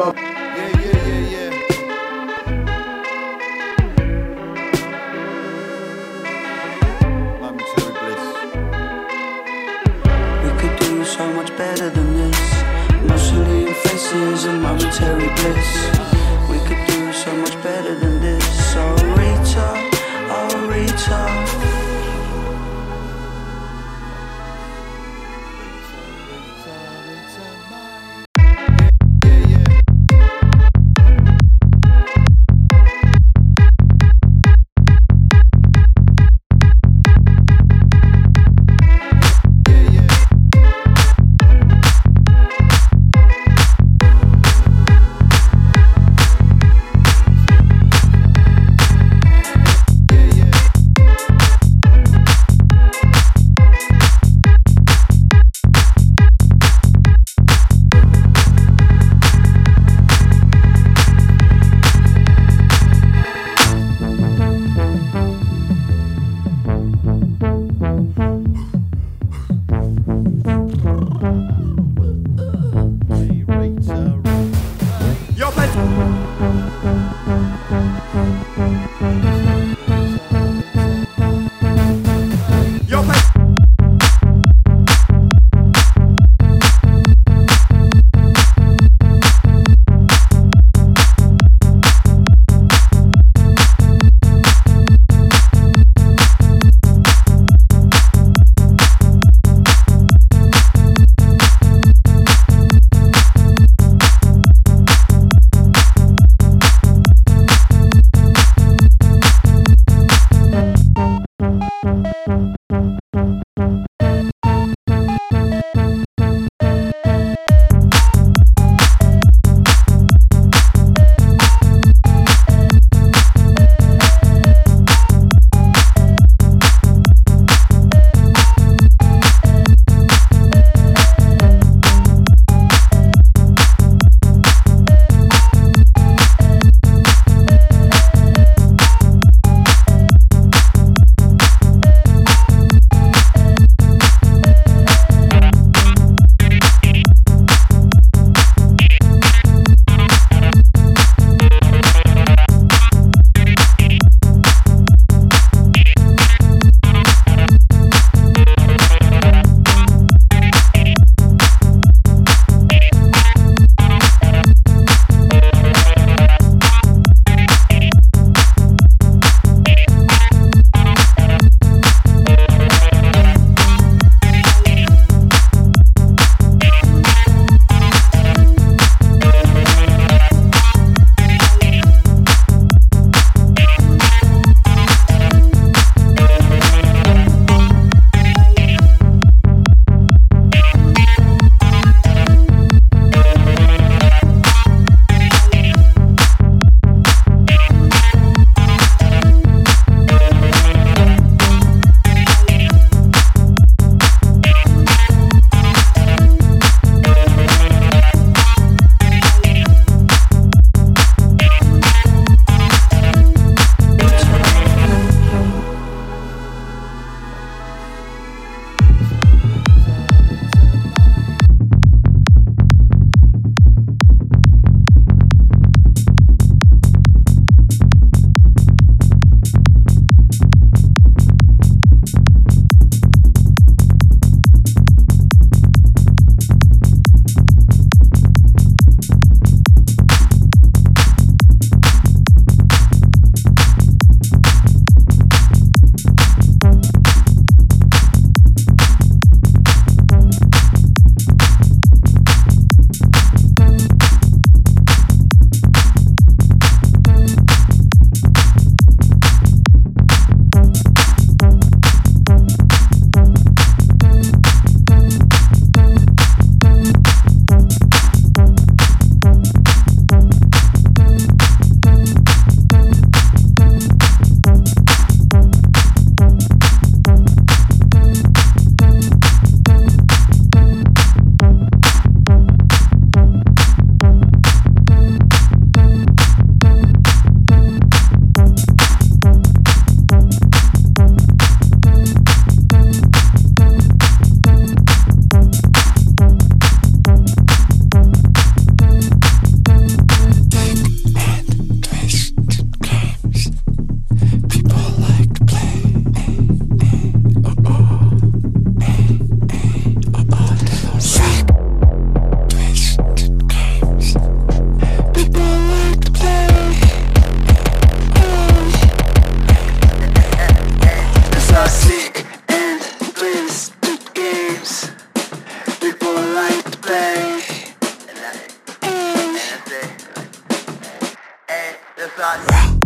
about. Yeah, yeah, yeah, yeah. Momentary bliss. We could do so much better than this. Mostly your faces and momentary bliss. Yes, not.